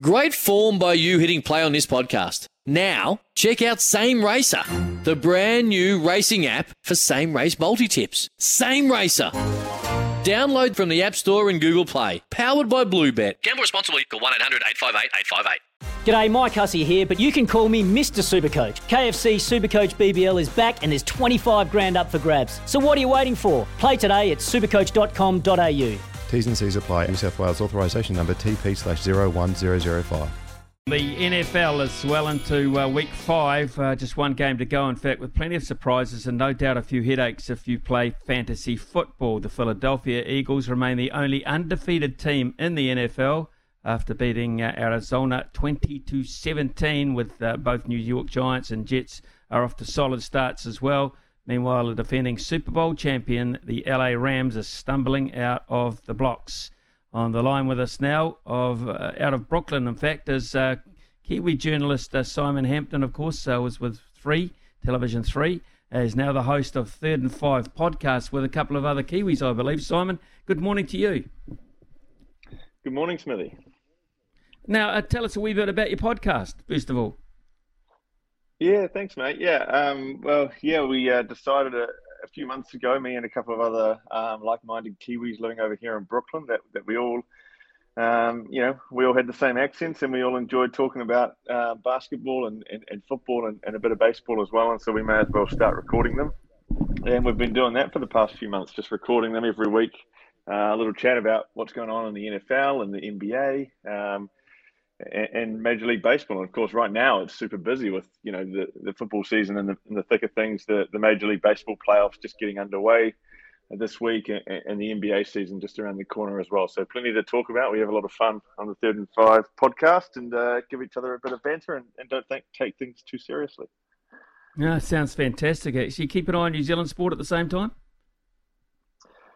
Great form by you hitting play on this podcast. Now, check out Same Racer, the brand new racing app for same race multi tips. Same Racer. Download from the App Store and Google Play. Powered by Bluebet. Gamble responsibly. Call 1 800 858 858. G'day, Mike Hussey here, but you can call me Mr. Supercoach. KFC Supercoach BBL is back and there's 25 grand up for grabs. So what are you waiting for? Play today at supercoach.com.au. T's and C's apply. New South Wales authorisation number TP slash 01005. The NFL is well into uh, week five, uh, just one game to go, in fact, with plenty of surprises and no doubt a few headaches if you play fantasy football. The Philadelphia Eagles remain the only undefeated team in the NFL after beating uh, Arizona 20 to 17, with uh, both New York Giants and Jets are off to solid starts as well. Meanwhile, the defending Super Bowl champion, the LA Rams, are stumbling out of the blocks. On the line with us now, of uh, out of Brooklyn, in fact, is uh, Kiwi journalist uh, Simon Hampton. Of course, uh, was with Three Television Three. Uh, is now the host of Third and Five podcast with a couple of other Kiwis, I believe. Simon, good morning to you. Good morning, Smithy. Now, uh, tell us a wee bit about your podcast, first of all. Yeah, thanks, mate. Yeah, um, well, yeah, we uh, decided a, a, few months ago, me and a couple of other um, like-minded Kiwis living over here in Brooklyn, that, that we all, um, you know, we all had the same accents and we all enjoyed talking about uh, basketball and, and, and football and, and, a bit of baseball as well. And so we may as well start recording them. And we've been doing that for the past few months, just recording them every week. Uh, a little chat about what's going on in the NFL and the NBA. Um, and, Major League Baseball. And of course, right now it's super busy with you know the, the football season and the, in the thick of things. The, the Major League Baseball playoffs just getting underway this week, and, and, the NBA season just around the corner as well. So plenty to talk about. We have a lot of fun on the Third and Five podcast, and uh, give each other a bit of banter, and, and don't think, take things too seriously. Yeah, sounds fantastic. Actually, keep an eye on New Zealand sport at the same time.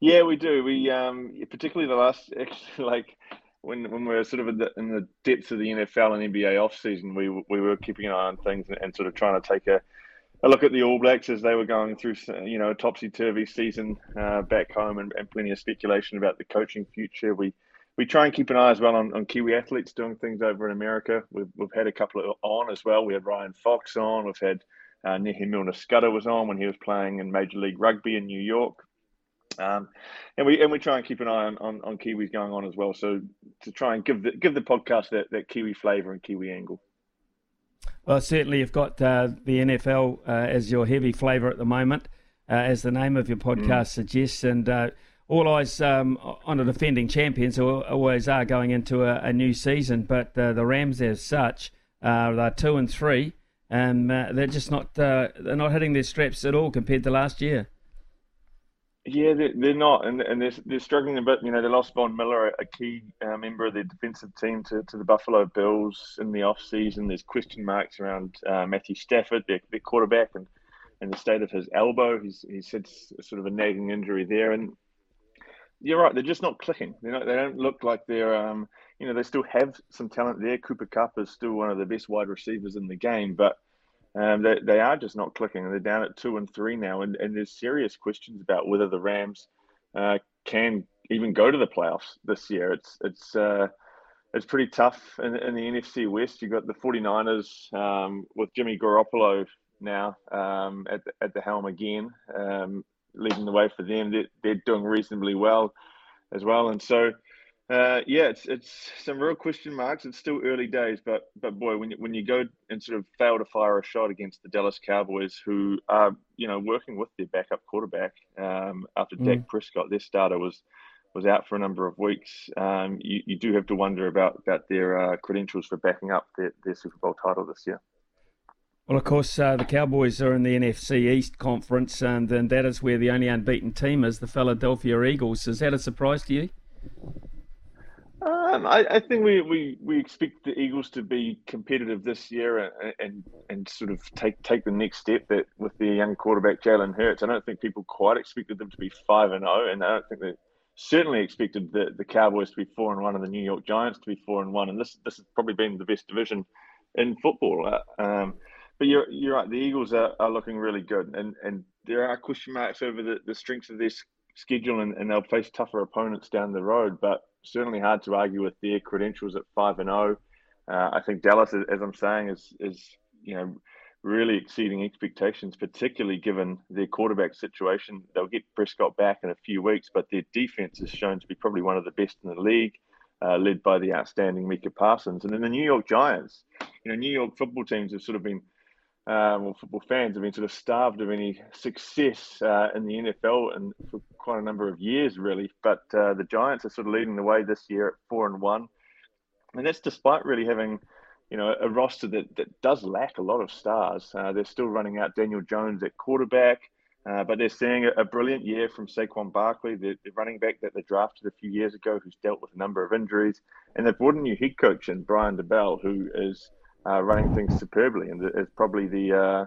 Yeah, we do. We um, particularly the last actually, like when when we were sort of in the, in the depths of the NFL and NBA off season, we we were keeping an eye on things and, and sort of trying to take a, a look at the All Blacks as they were going through you know a topsy turvy season uh, back home and, and plenty of speculation about the coaching future. We we try and keep an eye as well on, on Kiwi athletes doing things over in America. We've, we've had a couple of on as well. We had Ryan Fox on. We've had uh, Nehe Milner-Skudder was on when he was playing in Major League Rugby in New York. Um, and we and we try and keep an eye on, on, on Kiwis going on as well. So to try and give the give the podcast that, that Kiwi flavour and Kiwi angle. Well, certainly you've got uh, the NFL uh, as your heavy flavour at the moment, uh, as the name of your podcast mm. suggests, and uh, all eyes um, on the defending champions who always are going into a, a new season. But uh, the Rams, as such, uh, they're two and three, and they're just not they're not hitting their straps at all compared to last year. Yeah, they're, they're not, and, and they're, they're struggling a bit. You know, they lost Von Miller, a key uh, member of their defensive team, to, to the Buffalo Bills in the off season. There's question marks around uh, Matthew Stafford, their, their quarterback, and, and the state of his elbow. He's he's had sort of a nagging injury there, and you're right. They're just not clicking. They. They don't look like they're. Um, you know, they still have some talent there. Cooper Kupp is still one of the best wide receivers in the game, but um, they, they are just not clicking. They're down at two and three now, and, and there's serious questions about whether the Rams uh, can even go to the playoffs this year. It's it's uh, it's pretty tough in, in, the NFC West. You've got the 49ers um, with Jimmy Garoppolo now um, at, the, at the helm again, um, leading the way for them. They're, they're doing reasonably well as well. And so uh, yeah, it's it's some real question marks. It's still early days, but but boy, when you, when you go and sort of fail to fire a shot against the Dallas Cowboys, who are you know working with their backup quarterback um, after mm. Dak Prescott, their starter was was out for a number of weeks. Um, you, you do have to wonder about about their uh, credentials for backing up their, their Super Bowl title this year. Well, of course, uh, the Cowboys are in the NFC East Conference, and, and that is where the only unbeaten team is, the Philadelphia Eagles. Is that a surprise to you? Um, I, I, think we, we, we expect the Eagles to be competitive this year and, and and sort of take take the next step that with their young quarterback Jalen Hurts. I don't think people quite expected them to be five and zero, oh, and I don't think they certainly expected the, the Cowboys to be four and one and the New York Giants to be four and one. And this this has probably been the best division in football. Uh, um, but you're you're right. The Eagles are, are looking really good, and and there are question marks over the, the strength of their schedule, and, and they'll face tougher opponents down the road. But certainly hard to argue with their credentials at five and zero. Oh. Uh, I think Dallas, as I'm saying, is is you know really exceeding expectations, particularly given their quarterback situation. They'll get Prescott back in a few weeks, but their defense is shown to be probably one of the best in the league, uh, led by the outstanding Micah Parsons. And then the New York Giants, you know, New York football teams have sort of been, well, football fans have been sort of starved of any success uh, in the NFL and for quite a number of years, really. But uh, the Giants are sort of leading the way this year at four and one. And that's despite really having you know, a roster that, that does lack a lot of stars. Uh, they're still running out Daniel Jones at quarterback, uh, but they're seeing a, a, brilliant year from Saquon Barkley, the, the, running back that they drafted a few years ago, who's dealt with a number of injuries. And they've brought a new head coach in, Brian Daboll, who is uh, running things superbly and is probably the, uh,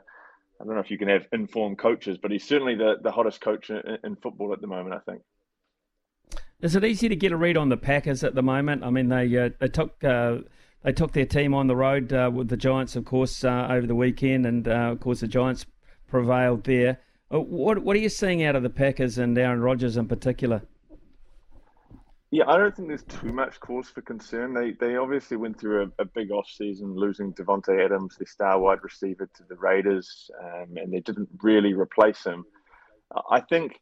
I don't know if you can have informed coaches, but he's certainly the, the hottest coach in, in football at the moment, I think. Is it easy to get a read on the Packers at the moment? I mean, they uh, they took uh, they took their team on the road uh, with the Giants, of course, uh, over the weekend, and of course the Giants prevailed there. What what are you seeing out of the Packers and Aaron Rodgers in particular? Yeah, I don't think there's too much cause for concern. They they obviously went through a, a big off season, losing Davante Adams, their star wide receiver, to the Raiders, um, and they didn't really replace him. I think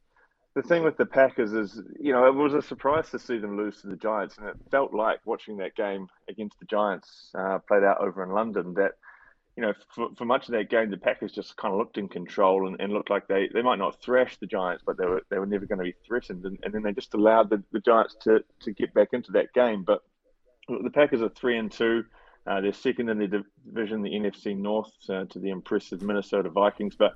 the thing with the Packers is, you know, it was a surprise to see them lose to the Giants, and it felt like watching that game against the Giants uh, played out over in London that, you know, for, for much of that game, the Packers just kind of looked in control and, and looked like they, they might not thrash the Giants, but they were they were never going to be threatened, and, and then they just allowed the, the Giants to to get back into that game. But the Packers are three and two. Uh, they're second in the division, the NFC North, uh, to the impressive Minnesota Vikings, but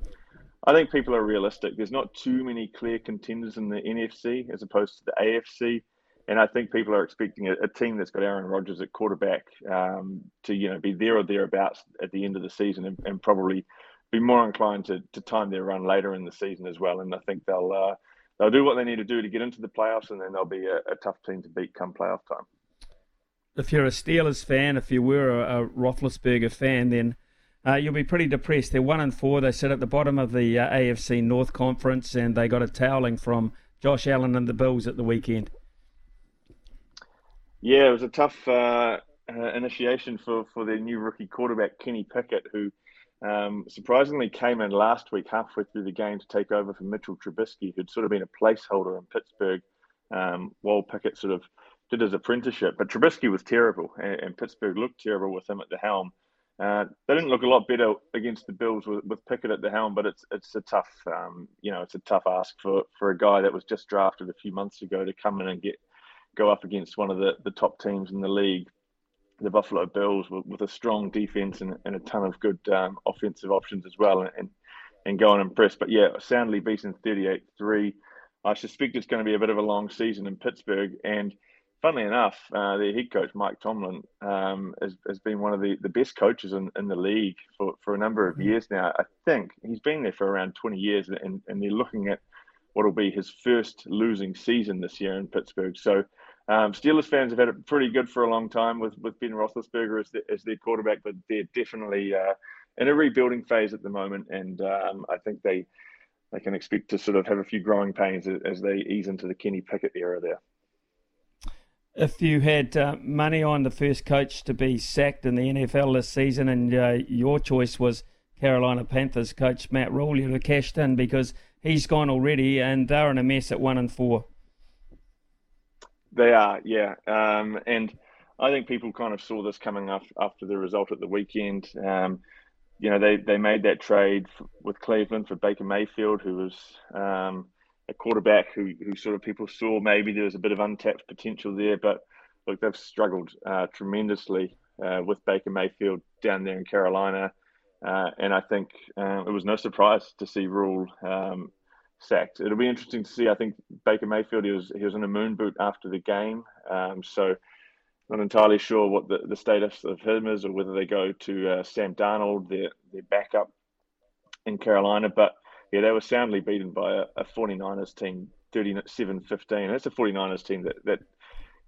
I think people are realistic. There's not too many clear contenders in the NFC as opposed to the AFC, and I think people are expecting a, a team that's got Aaron Rodgers at quarterback um, to you know be there or thereabouts at the end of the season, and, and, probably be more inclined to, to time their run later in the season as well. And I think they'll uh, they'll do what they need to do to get into the playoffs, and then they'll be a, a tough team to beat come playoff time. If you're a Steelers fan, if you were a, a Roethlisberger fan, then uh, you'll be pretty depressed. They're one and four. They sit at the bottom of the uh, AFC North Conference, and they got a toweling from Josh Allen and the Bills at the weekend. Yeah, it was a tough uh, uh initiation for, for their new rookie quarterback Kenny Pickett, who um, surprisingly came in last week halfway through the game to take over for Mitchell Trubisky, who'd sort of been a placeholder in Pittsburgh um, while Pickett sort of did his apprenticeship. But Trubisky was terrible, and, and Pittsburgh looked terrible with him at the helm. Uh, they didn't look a lot better against the Bills with, with Pickett at the helm, but it's it's a tough, um, you know, it's a tough ask for, for a guy that was just drafted a few months ago to come in and get go up against one of the, the top teams in the league, the Buffalo Bills, with, with a strong defense and, and a ton of good um, offensive options as well, and and and go and impress. But yeah, soundly beaten 38-3. I suspect it's going to be a bit of a long season in Pittsburgh, and funnily enough, uh, their head coach Mike Tomlin um, has, has been one of the, the best coaches in, in the league for, for a number of years now. I think he's been there for around 20 years, and, and they're looking at what will be his first losing season this year in Pittsburgh. So um, Steelers fans have had it pretty good for a long time with, with Ben Roethlisberger as, the, as their quarterback, but they're definitely uh, in a rebuilding phase at the moment, and um, I think they they can expect to sort of have a few growing pains as, as they ease into the Kenny Pickett era there if you had uh, money on the first coach to be sacked in the NFL this season, and uh, your choice was Carolina Panthers coach Matt Rhule, you'd have cashed in because he's gone already, and they're in a mess at one and four. They are, yeah, um, and I think people kind of saw this coming up after the result at the weekend. Um, you know, they they made that trade with Cleveland for Baker Mayfield, who was. Um, a quarterback who, who sort of people saw maybe there was a bit of untapped potential there, but look, they've struggled uh, tremendously uh, with Baker Mayfield down there in Carolina. Uh, and I think uh, it was no surprise to see Rhule um, sacked. It'll be interesting to see. I think Baker Mayfield he was he was in a moon boot after the game, um, so not entirely sure what the, the status of him is or whether they go to uh, Sam Darnold, their, their backup in Carolina. But yeah, they were soundly beaten by a, a 49ers team 37 15. That's a 49ers team that, that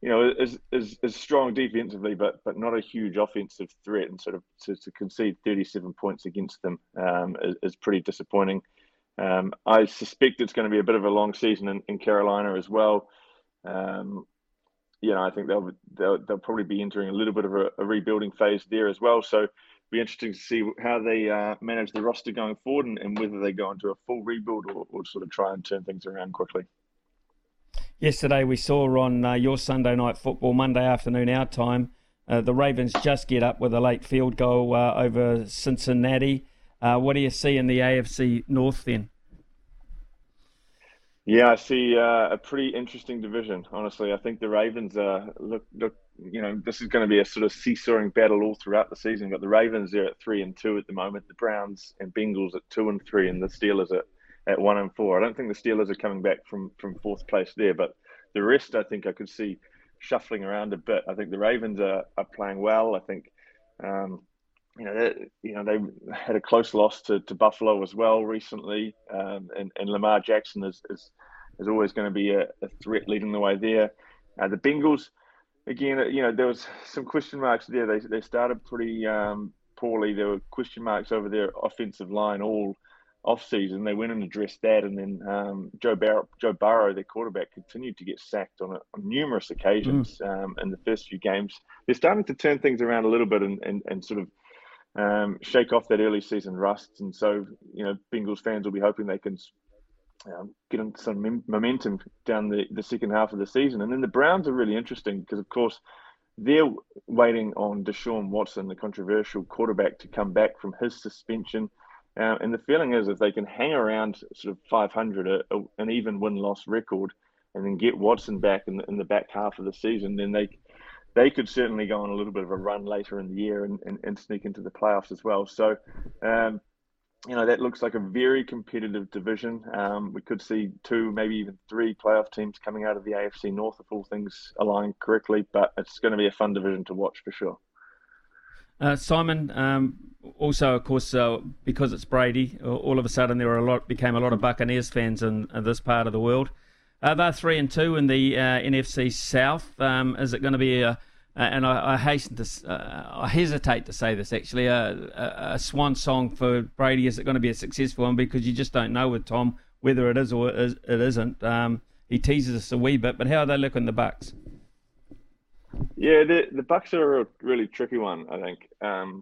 you know, is, is, is strong defensively, but but not a huge offensive threat. And sort of to, to concede 37 points against them um, is, is, pretty disappointing. Um, I suspect it's going to be a bit of a long season in, in Carolina as well. Um, you know, I think they'll, they'll, they'll probably be entering a little bit of a, a rebuilding phase there as well. So, be interesting to see how they uh, manage the roster going forward and, and, whether they go into a full rebuild or, or, sort of try and turn things around quickly. Yesterday, we saw on uh, your Sunday night football, Monday afternoon, our time, uh, the Ravens just get up with a late field goal uh, over Cincinnati. Uh, what do you see in the AFC North then? Yeah, I see uh, a pretty interesting division. Honestly, I think the Ravens uh, look look. You know, this is going to be a sort of seesawing battle all throughout the season. But the Ravens are at three and two at the moment. The Browns and Bengals at two and three, and the Steelers at, at one and four. I don't think the Steelers are coming back from from fourth place there, but the rest I think I could see shuffling around a bit. I think the Ravens are, are playing well. I think um, you know, they, you know, they had a close loss to, to Buffalo as well recently, um, and, and Lamar Jackson is, is, is always going to be a, a, threat leading the way there. Uh, the Bengals, again, uh, you know, there was some question marks there. They, they started pretty um, poorly. There were question marks over their offensive line all off season. They went and addressed that, and then um, Joe Barrow, Joe Burrow, their quarterback, continued to get sacked on, a, on numerous occasions mm. um, in the first few games. They're starting to turn things around a little bit and, and, and sort of um, shake off that early season rust. And so, you know, Bengals fans will be hoping they can um, get some momentum down the, the second half of the season. And then the Browns are really interesting because, of course, they're waiting on Deshaun Watson, the controversial quarterback, to come back from his suspension. Uh, and the feeling is if they can hang around sort of 500, a, a, an even win loss record, and then get Watson back in the, in the back half of the season, then they they could certainly go on a little bit of a run later in the year and, and, and sneak into the playoffs as well. So, um, you know, that looks like a very competitive division. Um, we could see two, maybe even three playoff teams coming out of the AFC North if all things align correctly, but it's going to be a fun division to watch for sure. Uh, Simon, um, also, of course, uh, because it's Brady, all of a sudden there were a lot became a lot of Buccaneers fans in, in this part of the world. Uh, they're three and two in the uh, NFC South. Um, is it going to be a, and I, I, hasten to, uh, I hesitate to say this actually, a, a, a, swan song for Brady? Is it going to be a successful one? Because you just don't know with Tom whether it is or it isn't. Um, he teases us a wee bit, but how are they looking the Bucks? Yeah, the the Bucks are a really tricky one. I think. Um,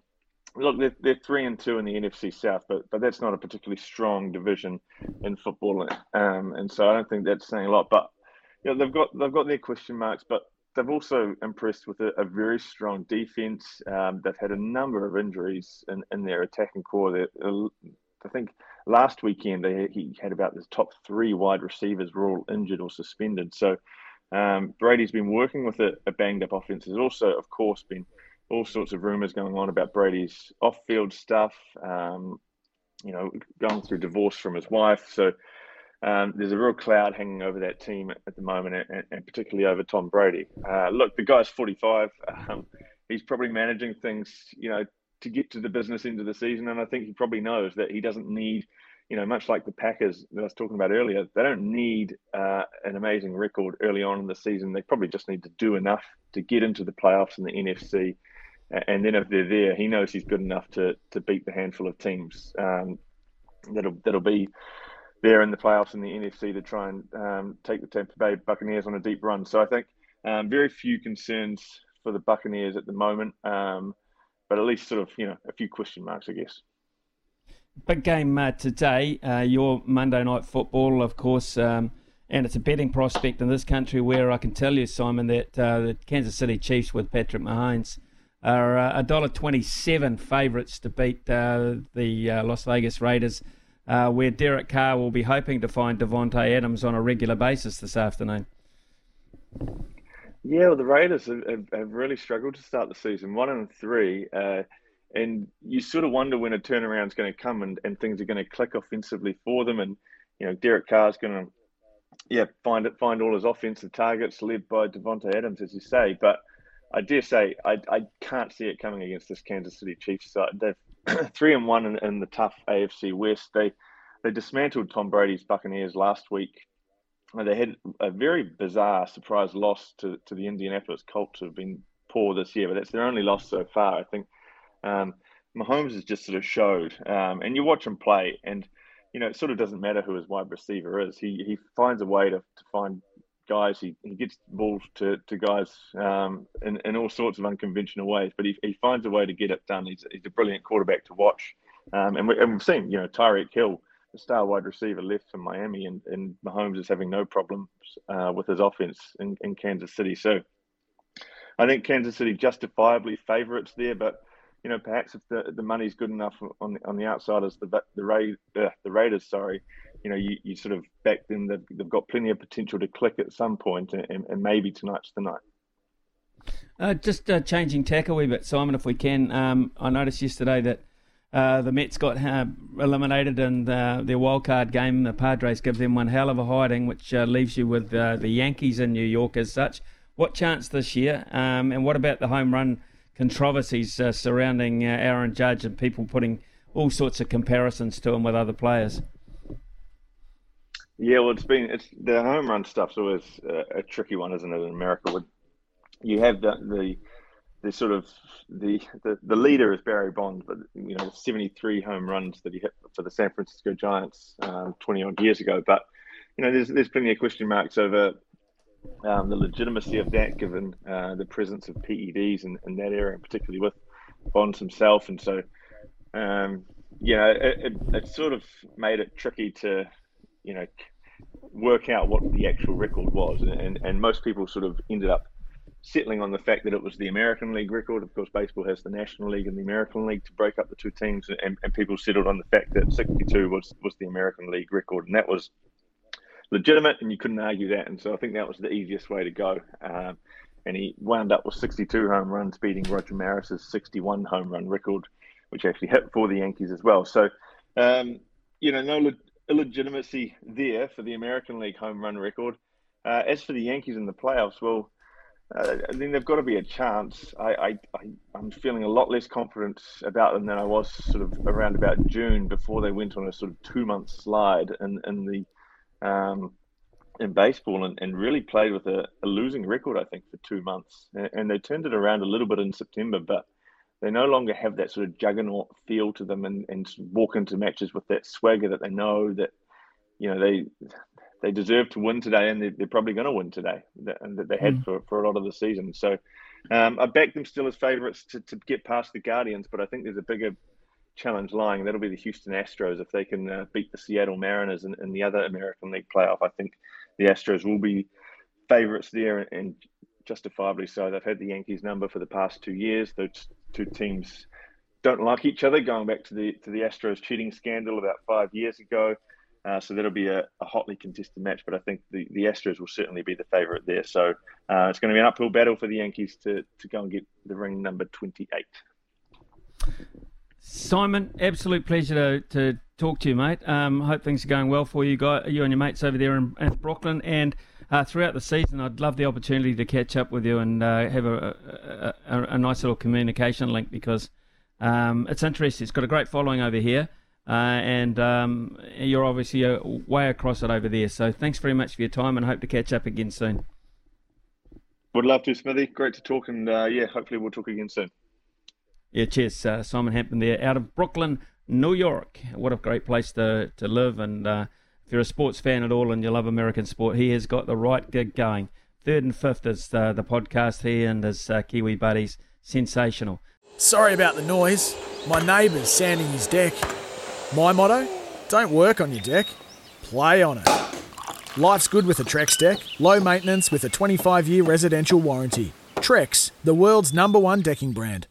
look, they're, they're three and two in the NFC South, but but that's not a particularly strong division in football, um, and so I don't think that's saying a lot. But you know, they've got they've got their question marks, but they've also impressed with a, a very strong defense. Um, they've had a number of injuries in, in their attacking core. Uh, I think last weekend they he had about the top three wide receivers were all injured or suspended. So um, Brady's been working with a, a banged up offense. There's also, of course, been all sorts of rumors going on about Brady's off-field stuff. Um, you know, going through divorce from his wife. So um, there's a real cloud hanging over that team at the moment, and, and particularly over Tom Brady. Uh, look, the guy's 45. Um, he's probably managing things, you know, to get to the business end of the season, and I think he probably knows that he doesn't need, you know, much like the Packers that I was talking about earlier. They don't need uh, an amazing record early on in the season. They probably just need to do enough to get into the playoffs in the NFC and then if they're there, he knows he's good enough to to beat the handful of teams um, that'll that'll be there in the playoffs in the NFC to try and um, take the Tampa Bay Buccaneers on a deep run. So I think um, very few concerns for the Buccaneers at the moment, um, but at least sort of you know a few question marks, I guess. Big game uh, today. Uh, your Monday night football, of course. Um, and it's a betting prospect in this country where I can tell you, Simon, that uh, the Kansas City Chiefs with Patrick Mahomes are uh, a dollar twenty-seven favourites to beat uh, the uh, Las Vegas Raiders, where Derek Carr will be hoping to find Davante Adams on a regular basis this afternoon. Yeah, well, the Raiders have, have, really struggled to start the season, one and three, and you sort of wonder when a turnaround is going to come and, and things are going to click offensively for them, and you know Derek Carr is going to yeah find it find all his offensive targets led by Davante Adams, as you say, but I dare say I, I can't see it coming against this Kansas City Chiefs side. They're three and one in, in the tough AFC West. They they dismantled Tom Brady's Buccaneers last week. They had a very bizarre surprise loss to, to the Indianapolis Colts, who have been poor this year, but that's their only loss so far. I think um, Mahomes has just sort of showed, um, and you watch him play, and you know it sort of doesn't matter who his wide receiver is. He he finds a way to, to find guys. He, he gets balls to, to guys um, in, in all sorts of unconventional ways, but he, he finds a way to get it done. He's, he's a brilliant quarterback to watch. Um, and, we, and we've seen, you know, Tyreek Hill, the star wide receiver, left for Miami, and, and Mahomes is having no problems uh, with his offense in, in Kansas City. So I think Kansas City justifiably favourites there, but you know, perhaps if the, the money's good enough on on the outsiders, the the, Ra- uh, the Raiders, sorry, you know, you, you sort of back them. They've, they've got plenty of potential to click at some point, and, and maybe tonight's the night. Uh, just uh, changing tack a wee bit, Simon, if we can. Um, I noticed yesterday that uh, the Mets got uh, eliminated in the, their wildcard game. The Padres give them one hell of a hiding, which uh, leaves you with uh, the Yankees in New York as such. What chance this year? Um, and what about the home run controversies uh, surrounding uh, Aaron Judge and people putting all sorts of comparisons to him with other players? Yeah, well, it's been it's the home run stuff's always a, a tricky one, isn't it? In America, you have the the, the sort of the, the the leader is Barry Bonds, but you know, seventy three home runs that he hit for the San Francisco Giants um, twenty odd years ago. But you know, there's there's plenty of question marks over um, the legitimacy of that, given uh, the presence of PEDs in, in that area, particularly with Bonds himself, and so. Um, you know, it, it, it sort of made it tricky to, you know, work out what the actual record was, and, and most people sort of ended up settling on the fact that it was the American League record. Of course, baseball has the National League and the American League to break up the two teams, and, and people settled on the fact that 62 was was the American League record, and that was legitimate, and you couldn't argue that. And so I think that was the easiest way to go. Um, and he wound up with 62 home runs, beating Roger Maris's 61 home run record, which actually hit for the Yankees as well. So, um, you know, no illegitimacy there for the American League home run record. Uh, as for the Yankees in the playoffs, well, uh, I think they've got to be a chance. I, I, am feeling a lot less confident about them than I was sort of around about June before they went on a sort of two month slide in, in the um, in baseball and, and really played with a, a losing record, I think, for two months. And, and they turned it around a little bit in September, but they no longer have that sort of juggernaut feel to them and, and walk into matches with that swagger that they know that you know they they deserve to win today and they're, they're probably going to win today and that they had mm. for, for a lot of the season so um, I back them still as favourites to, to get past the Guardians but I think there's a bigger challenge lying that'll be the Houston Astros if they can uh, beat the Seattle Mariners in, in the other American League playoff I think the Astros will be favourites there and, and justifiably so. They've had the Yankees number for the past two years. Those two teams don't like each other, going back to the to the Astros cheating scandal about five years ago. Uh, so that'll be a, a, hotly contested match, but I think the, the Astros will certainly be the favourite there. So uh, it's going to be an uphill battle for the Yankees to, to go and get the ring number 28. Simon, absolute pleasure to, to talk to you, mate. Um, hope things are going well for you, guys, you and your mates over there in, in Brooklyn. And uh, throughout the season. I'd love the opportunity to catch up with you and uh, have a, a, a, a, nice little communication link because um, it's interesting. It's got a great following over here. Uh, and um, you're obviously uh, way across it over there. So thanks very much for your time and hope to catch up again soon. Would love to, Smithy. Great to talk, and uh, yeah, hopefully we'll talk again soon. Yeah, cheers, uh, Simon Hampton there out of Brooklyn, New York. What a great place to to live, and if you're a sports fan at all and you love American sport, he has got the right gig going. Third and fifth is uh, the podcast. He and his uh, Kiwi buddies, sensational. Sorry about the noise. My neighbour's sanding his deck. My motto don't work on your deck, play on it. Life's good with a Trex deck, low maintenance with a 25 year residential warranty. Trex, the world's number one decking brand.